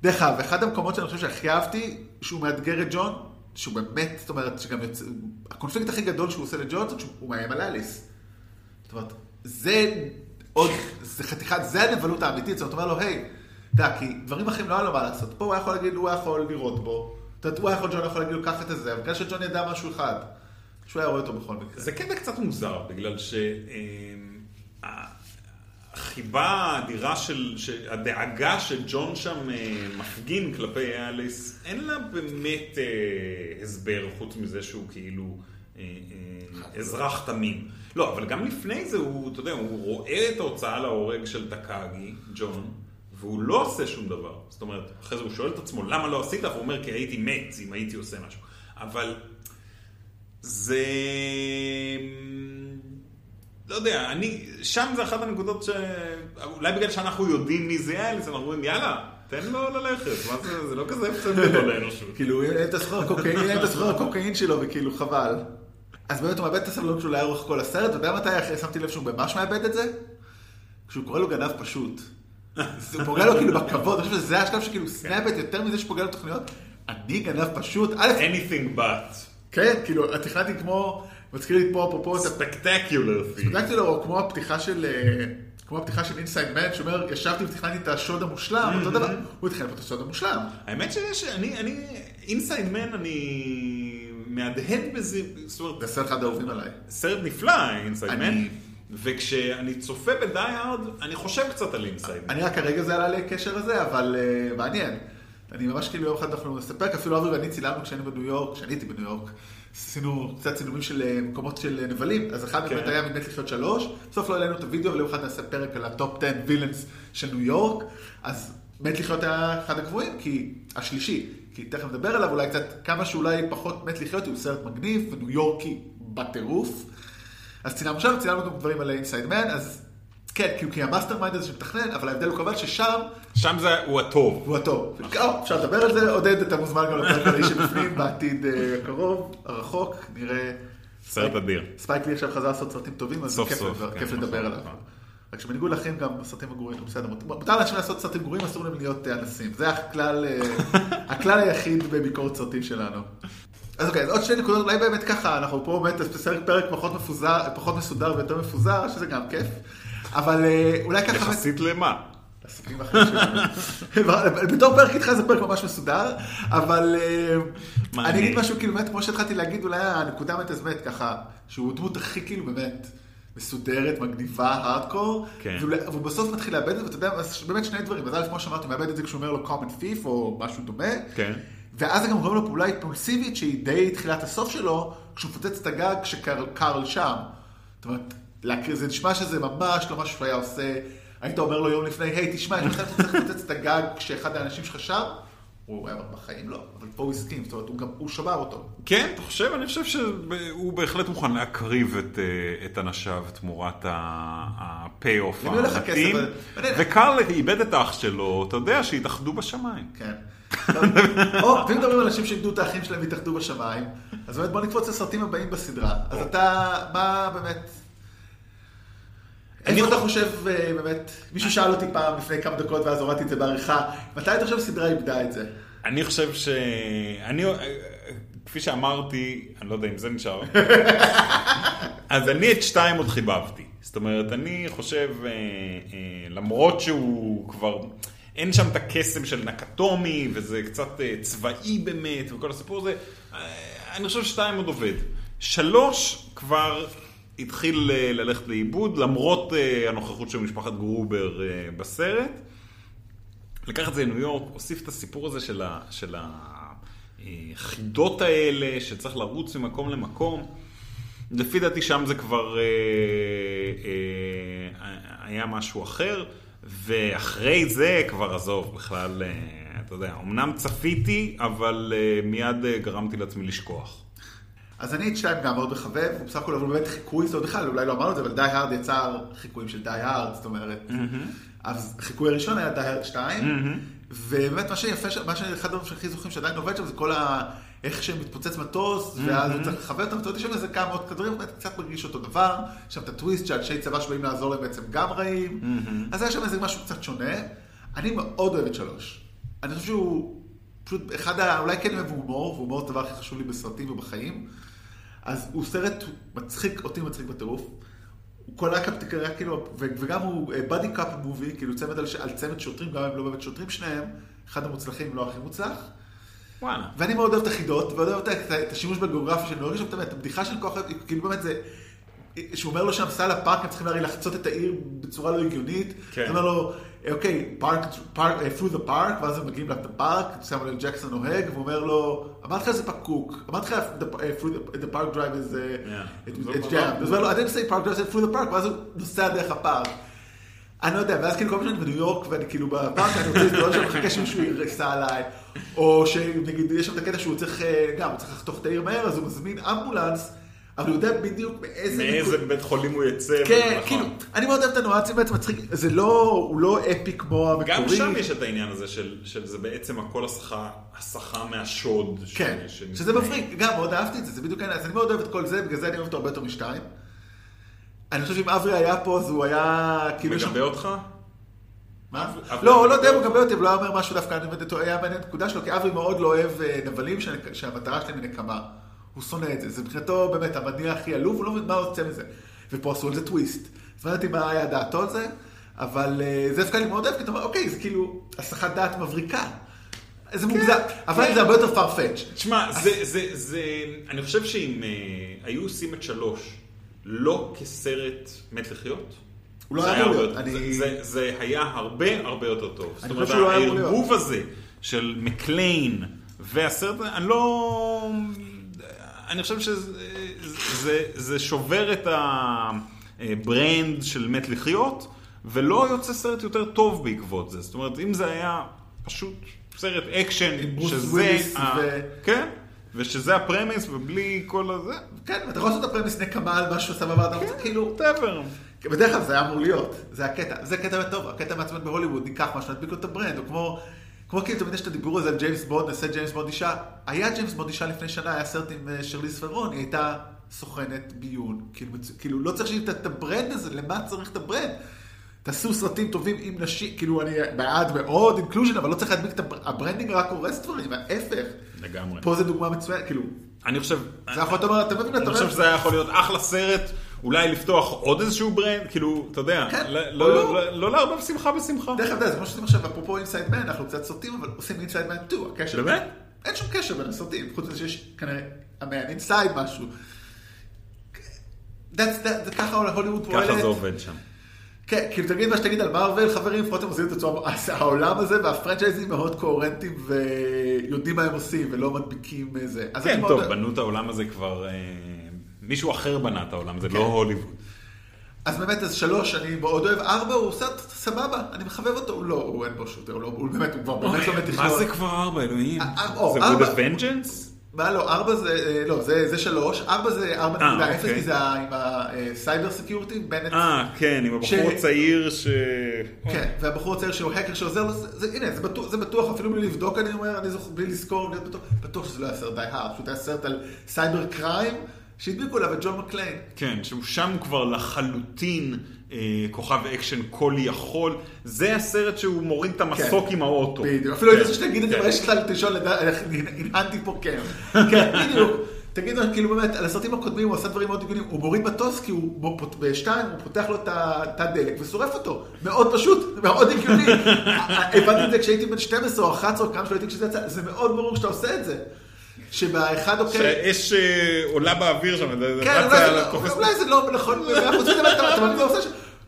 דרך אגב, אחד המקומות שאני חושב שהכי אהבתי, שהוא מאתגר את ג'ון, שהוא באמת, זאת אומרת, שגם יוצא, הקונפליקט הכי גדול שהוא עושה לג'ון, זה שהוא מאיים על אליס. זאת אומרת, זה עוד, זה חתיכת, זה הנבלות האמיתית, זאת אומרת, אומר לו, היי, אתה יודע, כי דברים אחרים לא היה לו מה לעשות. פה הוא היה יכול להגיד, הוא היה יכול לירות בו. אתה יודע, הוא היה יכול, ג'ון יכול להגיד קח את הזה, אבל בגלל שג'ון ידע משהו אחד, שהוא היה רואה אותו בכל מקרה. זה קטע קצת מוזר, בגלל שהחיבה האדירה של, של- הדאגה שג'ון שם אה, מפגין כלפי אליס, אין לה באמת אה, הסבר חוץ מזה שהוא כאילו אה, אה, אזרח תמים. לא, אבל גם לפני זה הוא, אתה יודע, הוא רואה את ההוצאה להורג של טקאגי, ג'ון, והוא לא עושה שום דבר. זאת אומרת, אחרי זה הוא שואל את עצמו, למה לא עשית? והוא אומר, כי הייתי מת אם הייתי עושה משהו. אבל זה... לא יודע, אני... שם זה אחת הנקודות ש... אולי בגלל שאנחנו יודעים מי זה אליס, אנחנו אומרים, יאללה, תן לו ללכת. מה זה, זה לא כזה הפסד גדול לאנושות. כאילו, אין את הסוחר הקוקאין שלו, וכאילו, חבל. אז באמת הוא מאבד את הסבלנות שלו לאורך כל הסרט, ואתה יודע מתי שמתי לב שהוא ממש מאבד את זה? כשהוא קורא לו גנב פשוט. זה פוגע לו כאילו בכבוד, אני חושב שזה השלב שכאילו snapped יותר מזה שפוגע לו בתוכניות. אני גנב פשוט, anything but. כן, כאילו, תכננתי כמו, מזכיר לי פה אפרופו את thing. בדקתי לו, כמו הפתיחה של, אה, כמו הפתיחה של אינסייד מן, שאומר, ישבתי ותכננתי את השוד המושלם, אותו דבר, הוא תכנן פה את השוד המושלם. האמת שיש, אני, אני, אינסייד מן, אני מהדהד בזה, זאת אומרת, זה הסרט אחד האהובים עליי. סרט נפלא, אינסייד מן. אני- וכשאני צופה בדי-הארד, אני חושב קצת על אינסייד מן. אני רק הרגע זה עלה לי הקשר הזה, אבל אה, מעניין. אני ממש כאילו יום אחד אנחנו נספר, כי אפילו אבי ואני צילמנו כשהיינו בניו יורק, כשאני הייתי בניו יורק, עשינו קצת צילומים של אה, מקומות של אה, נבלים, אז אחד כן. באמת היה ממת לחיות שלוש, בסוף לא העלינו את הוידאו, אבל יום אחד נעשה פרק על הטופ 10 villains של ניו יורק, אז מת לחיות היה אחד הקבועים, כי השלישי, כי תכף נדבר עליו, אולי קצת, כמה שאולי פחות מת לחיות, הוא סרט מגניב וניו יורקי בטירוף. אז צילמנו שם, צילמנו גם דברים על אינסייד מן, אז כן, כי ה mastermind הזה שמתכנן, אבל ההבדל הוא כמובן ששם שם זה, הוא הטוב. הוא הטוב. או, אפשר לדבר על זה, עודד, אתה מוזמן גם לפרק על האיש שבפנים בעתיד אה, הקרוב, הרחוק, נראה... סרט אדיר. ספייק לי עכשיו חזר לעשות סרטים טובים, אז כיף לדבר- כן, נכון, לדבר עליו. נכון. רק שבניגוד לאחרים גם סרטים הגרועים, בסדר, מותר לאנשים לעשות סרטים גרועים, אסור להם להיות אה, אנסים. זה הכלל, אה, הכלל היחיד בביקורת סרטים שלנו. אז אוקיי, אז עוד שתי נקודות, אולי באמת ככה, אנחנו פה באמת פרק פחות מסודר ויותר מפוזר, שזה גם כיף. אבל אה, אולי ככה... יחסית למה? עסקים אחרים שלנו. בתור פרק איתך זה פרק ממש מסודר, אבל אה. אני אגיד משהו כאילו באמת, כמו שהתחלתי להגיד, אולי הנקודה באמת באמת ככה, שהוא דמות הכי כאילו באמת מסודרת, מגניבה, הארדקור, כן. והוא בסוף מתחיל לאבד את זה, ואתה יודע, באמת שני דברים, אז א', כמו שאמרתי, מאבד את זה כשהוא אומר לו common thief או משהו דומה, כן. ואז זה גם גורם לו פעולה אימפולסיבית שהיא די תחילת הסוף שלו, כשהוא מפוצץ את הגג כשקרל שם. זאת אומרת, להכיר- זה נשמע שזה ממש לא משהו שהוא היה עושה, היית אומר לו יום לפני, היי תשמע, אם אתה צריך לפוצץ את הגג כשאחד האנשים שלך שם, הוא היה בחיים לא, אבל פה הוא הסכים, זאת אומרת, הוא גם, הוא שבר אותו. כן, אתה חושב? אני חושב שהוא בהחלט מוכן להקריב את, אה, את אנשיו תמורת הכסף המתאים. וקרל איבד את האח שלו, אתה יודע, שהתאחדו בשמיים. כן. או, אתם מדברים על אנשים שאיבדו את האחים שלהם והתאחדו בשמיים, אז באמת בוא נקפוץ לסרטים הבאים בסדרה. אז אתה, מה באמת... איפה אתה חושב, אה, באמת, מישהו שאל אותי פעם לפני כמה דקות ואז הורדתי את זה בעריכה, מתי אתה חושב סדרה איבדה את זה? אני חושב ש... אני, כפי שאמרתי, אני לא יודע אם זה נשאר, אז אני את שתיים עוד חיבבתי. זאת אומרת, אני חושב, אה, אה, למרות שהוא כבר, אין שם את הקסם של נקטומי, וזה קצת אה, צבאי באמת, וכל הסיפור הזה, אה, אני חושב שתיים עוד עובד. שלוש כבר התחיל אה, ללכת לאיבוד, למרות אה, הנוכחות של משפחת גרובר אה, בסרט. לקח את זה לניו יורק, הוסיף את הסיפור הזה של, ה, של החידות האלה, שצריך לרוץ ממקום למקום. לפי דעתי שם זה כבר אה, אה, היה משהו אחר, ואחרי זה כבר עזוב, בכלל, אה, אתה יודע, אמנם צפיתי, אבל אה, מיד אה, גרמתי לעצמי לשכוח. אז אני את שתיים גם מאוד מחבב, הוא בסך הכל אבל באמת חיקוי, זאת אומרת בכלל, אולי לא אמרנו את זה, אבל די הארד יצר חיקויים של די הארד, זאת אומרת, אז החיקוי הראשון היה די הארד 2, ובאמת מה שיפה, מה שאחד הדברים שהכי זוכרים שעדיין עובד שם זה כל ה... איך שמתפוצץ מטוס, ואז הוא צריך לכוון אותם, אתה יודע, יש שם איזה כמה עוד כדורים, באמת קצת מרגיש אותו דבר, שם את הטוויסט שאנשי צבא שבאים לעזור להם בעצם גם רעים, אז היה שם איזה משהו קצת שונה. אני מאוד אוהב את שלוש. אני חושב שהוא פשוט אחד ה... אולי כן אוהב הומור, והומור זה הדבר הכי חשוב לי בסרטים ובחיים. אז הוא סרט מצחיק, אותי מצחיק בטירוף. הוא כל הקפטיקה, כאילו, וגם הוא בדי קאפ מובי, כאילו צמד על, על צמד שוטרים, גם אם לא באמת שוטרים שניהם, אחד המוצלחים, לא הכי מוצלח. וואלה. ואני מאוד אוהב את החידות, מאוד אוהב את, את השימוש בגיאוגרפיה של ניו יורק, יש שם באמת, הבדיחה של כוח, כאילו באמת זה, שהוא אומר לו שם, סע לפארק, הם צריכים הרי לחצות את העיר בצורה לא הגיונית. כן. הוא אומר לו, אוקיי, פארק, פארק, uh, through the park, ואז הם מגיעים לפארק, סמואל ג'קסון נוהג, והוא אומר לו, אמרתי לך זה פקוק, אמרתי לך, uh, through the, park drive is it's jammed. אז הוא אומר לו, I didn't say park drive, I said through the park, ואז הוא נוסע דרך הפארק. אני לא יודע, ואז כאילו כל פעם שאני בניו יורק ואני כאילו בפארק, אני רוצה להסתובב שם, מחכה שמישהו ייסע עליי, או שנגיד יש שם את הקטע שהוא צריך, אה, גם, הוא צריך לחתוך את העיר מהר, אז הוא מזמין אמבולנס, אבל הוא יודע בדיוק באיזה... מאיזה נקוד- בית חולים הוא יצא. כן, נכון. כאילו, אני מאוד אוהב את הניואנסים בעצם מצחיק, זה לא, הוא לא אפי כמו המקורי. גם שם יש את העניין הזה של, של זה בעצם הכל הסחה, הסחה מהשוד. כן, שזה מבריק, גם מאוד אהבתי את זה, זה בדיוק העניין, אז אני מאוד אוהב את כל זה, בגלל זה אני אוהב אותו הרבה יותר משתיים. אני חושב שאם אברי היה פה, אז הוא היה כאילו... מגבה אותך? מה? לא, הוא לא יודע, הוא אותך? מגבה אותי, אבל לא היה אומר משהו דווקא, אני באמת, היה מעניין הנקודה שלו, כי אברי מאוד לא אוהב אה, נבלים שהמטרה שלהם היא נקמה. הוא שונא את זה, זה מבחינתו באמת המניע הכי עלוב, הוא לא מבין מה הוא יוצא מזה. ופה עשו על זה טוויסט. אז מעניין אותי מה היה דעתו על זה, אבל אה, זה דווקא אני מאוד אוהב, כי אתה אומר, אוקיי, זה כאילו הסחת דעת מבריקה. זה מוגזם, אבל כן. זה הרבה יותר far-fetched. תשמע, זה, זה, זה, אני חושב שאם אה, היו עושים את שלוש לא כסרט מת לחיות, הוא לא זה היה אמור הרבה להיות, אני- זה, זה, זה היה הרבה הרבה יותר טוב. זאת אני אומרת, חושב שהוא לא היה אמור להיות. הערבוב הזה של מקליין והסרט, אני לא... אני חושב שזה זה, זה שובר את הברנד של מת לחיות, ולא יוצא סרט יותר טוב בעקבות זה. זאת אומרת, אם זה היה פשוט סרט אקשן, שזה... ה- ו- כן. ושזה ה premise ובלי כל הזה, כן, אתה יכול לעשות את ה premise נקמה על משהו סבבה, אתה רוצה כאילו... whatever. בדרך כלל זה היה אמור להיות, זה הקטע, זה קטע טוב, הקטע מעצבן בהוליווד, ניקח משהו, נדביק לו את הברנד, או כמו, כמו כאילו תמיד יש את הדיבור הזה על ג'יימס בונד, נעשה ג'יימס בונד אישה, היה ג'יימס בונד אישה לפני שנה, היה סרט עם אה, שרליז ת'רון, היא הייתה סוכנת ביון, כאילו, כאילו לא צריך שיהיה את- הברנד הזה, למה צריך את הברנד? תעשו סרטים טובים עם נשים, כאילו אני בעד מאוד inclusion, אבל לא צריך להדביק את הבר- ה branding רק הורס דברים, ההפך. לגמרי. פה זה דוגמה מצוינת, כאילו, אני חושב, זה יכול להיות, אומר, אתה מבין, אתה אני חושב שזה היה יכול להיות אחלה סרט, אולי לפתוח עוד איזשהו ברנד, כאילו, אתה יודע, כן, לא- לא- לא. לא- לערבב שמחה בשמחה. דרך אגב, זה כמו שעושים עכשיו, אפרופו אינסייד מן, אנחנו קצת סוטים, אבל עושים אינסייד מן 2, הקשר. באמת? אין שום קשר בין הסרטים, חוץ מזה שיש כנראה המן אינסייד משהו. זה ככה הוליווד פועלת. ככה זה עובד שם. כן, כאילו תגיד מה שתגיד על מארוול, חברים, לפחות הם עושים את עצמם, העולם הזה והפרנצ'ייזים מאוד קוהרנטיים ויודעים מה הם עושים ולא מדביקים זה. אז אני כן, טוב, בנו את העולם הזה כבר, אה, מישהו אחר בנה את העולם, זה לא הוליווד. אז באמת, אז שלוש, אני מאוד אוהב, ארבע, הוא סרט סבבה, אני מחבב אותו, הוא לא, הוא אין בו שוטר, הוא לא- הוא באמת, הוא כבר באמת לא מת מה. זה כבר ארבע, אלוהים? אה, אה, זה. Good Vengeance? מה לא, ארבע זה, אה, לא, זה, זה שלוש, ארבע זה ארבע נקודה אפס, אוקיי. כי זה עם ה cyber security, בנט, אה, כן, עם הבחור הצעיר ש... כן, והבחור הצעיר שהוא האקר שעוזר לו, זה, הנה, זה בטוח, זה בטוח, אפילו בלי לבדוק, אני אומר, אני זוכר, בלי לזכור, בטוח שזה לא היה סרט די הארד, פשוט היה סרט על cyber crime, שהדביקו עליו את ג'ון מקליין. כן, שם כבר לחלוטין אה, כוכב אקשן כל יכול. זה הסרט שהוא מוריד את המסוק עם האוטו. בדיוק, אפילו כן, הייתי רוצה שתגיד את זה, כן. לשאול, לדעת, איך הנהנתי פה כן. כן, בדיוק. תגיד, כאילו באמת, על הסרטים הקודמים הוא עשה דברים מאוד הגיוניים, הוא מוריד מטוס כי הוא, הוא בשתיים, הוא פותח לו את הדלק ושורף אותו. מאוד פשוט, מאוד הגיוני. הבנתי את זה כשהייתי בן 12 או 11 או כמה שלא הייתי כשזה יצא, זה מאוד ברור שאתה עושה את זה. שבאחד אוקיי... שהאש אה, עולה באוויר שם, זה כן, אולי זה לא-. אולי זה לא נכון,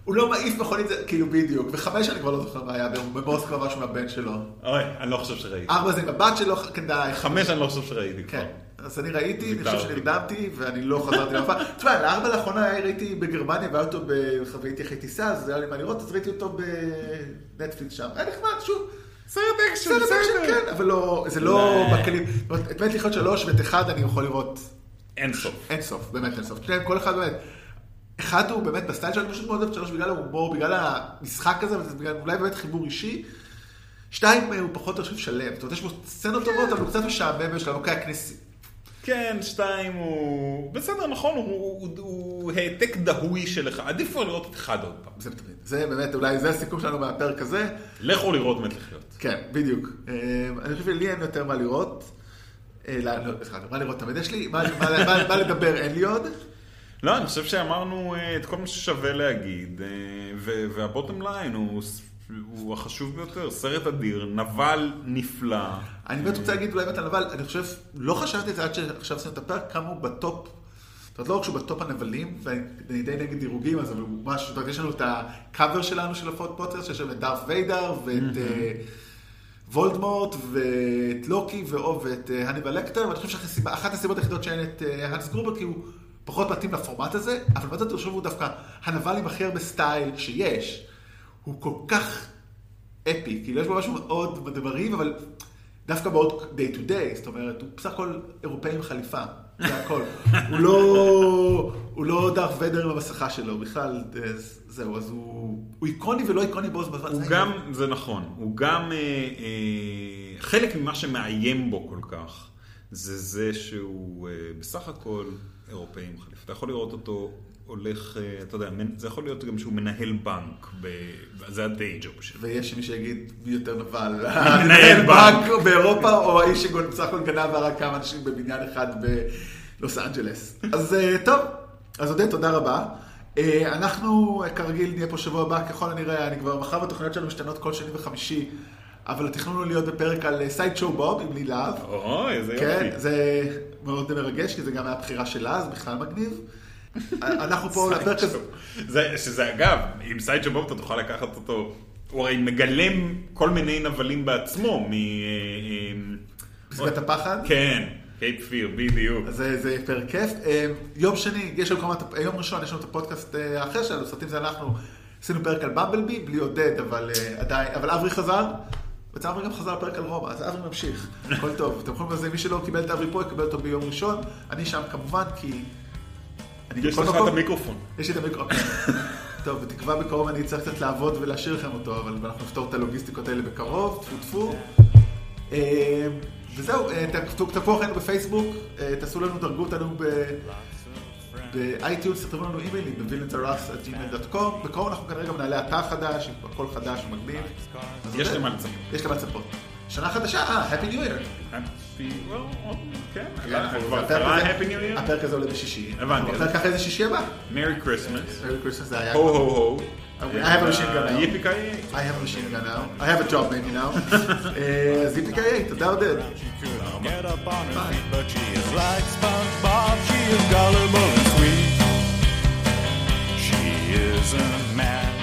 הוא לא מעיף מכונית, כאילו בדיוק. וחמש אני כבר לא זוכר מה היה, במוסקבה משהו מהבן שלו. אוי, אני לא חושב שראיתי. ארבע זה עם הבת שלו, כדאי. חמש אני לא חושב שראיתי כבר. כן. אז אני ראיתי, אני חושב. שנרדמתי, ואני לא חזרתי לאף פעם. תשמע, לארבע לאחרונה ראיתי בגרמניה, והיה אותו, ב- והייתי אחרי טיסה, אז היה לי מה לראות, אז ראיתי אותו בנטפליקס שם. היה נחמד, שוב. סרט אקשן, סרט אקשן. כן, אבל לא, זה לא. בכלים. את מת לחיות שלוש ואת אחד אני יכול לראות אין סוף. אין סוף, באמת אין סוף. שניהם, כל אחד באמת. אחד הוא באמת בסטייל שלו, אני פשוט מאוד אוהב את שלוש בגלל ההומור, בגלל המשחק הזה, וזה בגלל אולי באמת חיבור אישי. שתיים, הוא פחות, אני חושב, שלם. זאת אומרת, יש בו סצנות טובות, אבל הוא קצת משעמם, יש לו, אוקיי, הכנסי... כן, שתיים הוא... בסדר, נכון, הוא- הוא הוא העתק דהוי של אחד. עדיף כבר לראות את אחד עוד פעם. זה תמיד. זה באמת, אולי זה הסיכום שלנו מהפרק הזה. לכו לראות מת לחיות. כן, בדיוק. אה, אני חושב שלי אין יותר מה לראות. אה, לא, לא, סליחה, מה לראות תמיד יש לי? מה- מה- מה- מה לדבר אין לי עוד? לא, אני חושב שאמרנו אה, את כל מה ששווה להגיד, אה, ו- וה bottom line הוא הוא החשוב ביותר. סרט אדיר, נבל נפלא. אני באמת רוצה להגיד אולי באמת על נבל, אני חושב, לא חשבתי את זה עד שעכשיו עשינו את הפרק, כמה הוא בטופ, זאת אומרת לא רק שהוא בטופ הנבלים, ואני די נגד דירוגים, אז הוא משהו, זאת אומרת יש לנו את הקאבר שלנו של הפודקאסט, שיש שם את דארת' ויידר, ואת אה, וולדמורט, ואת לוקי, ואת אה, חניבעל לקטר, ואני חושב שאחת הסיבות היחידות שאין את אה, האנס גרובר, כי הוא פחות מתאים לפורמט הזה, אבל בצד אני חושב הוא דווקא הנבל עם הכי הרבה סטייל שיש. הוא כל כך אפי, כאילו יש בו משהו מאוד מדברי, אבל דווקא מאוד day to day, זאת אומרת, הוא בסך הכל אירופאי עם חליפה, זה הכל. הוא לא, הוא לא דארף ודר עם המסכה שלו, בכלל, אה, זהו, אז הוא, הוא איקוני ולא איקוני בו זמן. הוא זה גם, העניין. זה נכון, הוא גם, אה, אה, חלק ממה שמאיים בו כל כך, זה זה שהוא אה, בסך הכל אירופאי עם חליפה. אתה יכול לראות אותו הולך, אה, אתה יודע, זה יכול להיות גם שהוא מנהל בנק, ב, זה הדיי ג'וב שלו. ויש מי שיגיד מי יותר נבל, מנהל בנק. באירופה, או האיש שבסך הכל גנב והרג כמה אנשים בבניין אחד בלוס אנג'לס. אז אה, טוב, אז עודד, תודה רבה. אה, אנחנו כרגיל נהיה פה שבוע הבא, ככל הנראה, אני כבר, מחר בתוכניות שלנו משתנות כל שני וחמישי, אבל התכנון הוא להיות בפרק על Sideshow Bob עם לי להב. אוי, איזה כן, יופי. זה מאוד מרגש, כי זה גם היה בחירה שלה, זה בכלל מגניב. אנחנו פה לפרק הזה... זה, שזה אגב, עם Sideshow Bob אתה תוכל לקחת אותו, הוא הרי מגלם כל מיני נבלים בעצמו, מ... אה, אה, פסגת הפחד. כן, Cape Fear, בדיוק. זה, זה פרק כיף. אה, יום שני, יש לנו כמה, יום ראשון יש לנו את הפודקאסט האחר שלנו, סרטים זה אנחנו. עשינו פרק על במבלבי, בלי עודד, אבל עדיין, אבל אברי חזר, בצד אברי גם חזר לפרק על רומא, אז אברי ממשיך, הכל טוב. אתם יכולים לזה, מי שלא קיבל את אברי פה, יקבל אותו ביום ראשון. אני שם כמובן, כי... יש לך את המיקרופון. יש לי את המיקרופון. טוב, בתקווה בקרוב אני אצטרך קצת לעבוד ולהשאיר לכם אותו, אבל אנחנו נפתור את הלוגיסטיקות האלה בקרוב, טפו טפו. אה, וזהו, אה, תעקבו אחרינו בפייסבוק, אה, תעשו לנו, דרגו אותנו ב- ב iTunes, תכתבו לנו אימיילים ב-villainsarus.gmail.com. בקרוב אנחנו כנראה גם נעלה אתר חדש, עם הכל חדש ומגניב. יש למה לצפות. יש למה לצפות. שנה חדשה, אה, Happy New Year. לפי, כן, happy new year. הפרק הזה עולה בשישי. הבנתי. אתה שישי הבא? Merry Christmas. Merry Christmas זה היה... הו הו הו. I have a machine gun now. I have a machine gun now. I have a job maybe now. אז uh, yippee-ki-yay, תודה עודד. She is a man.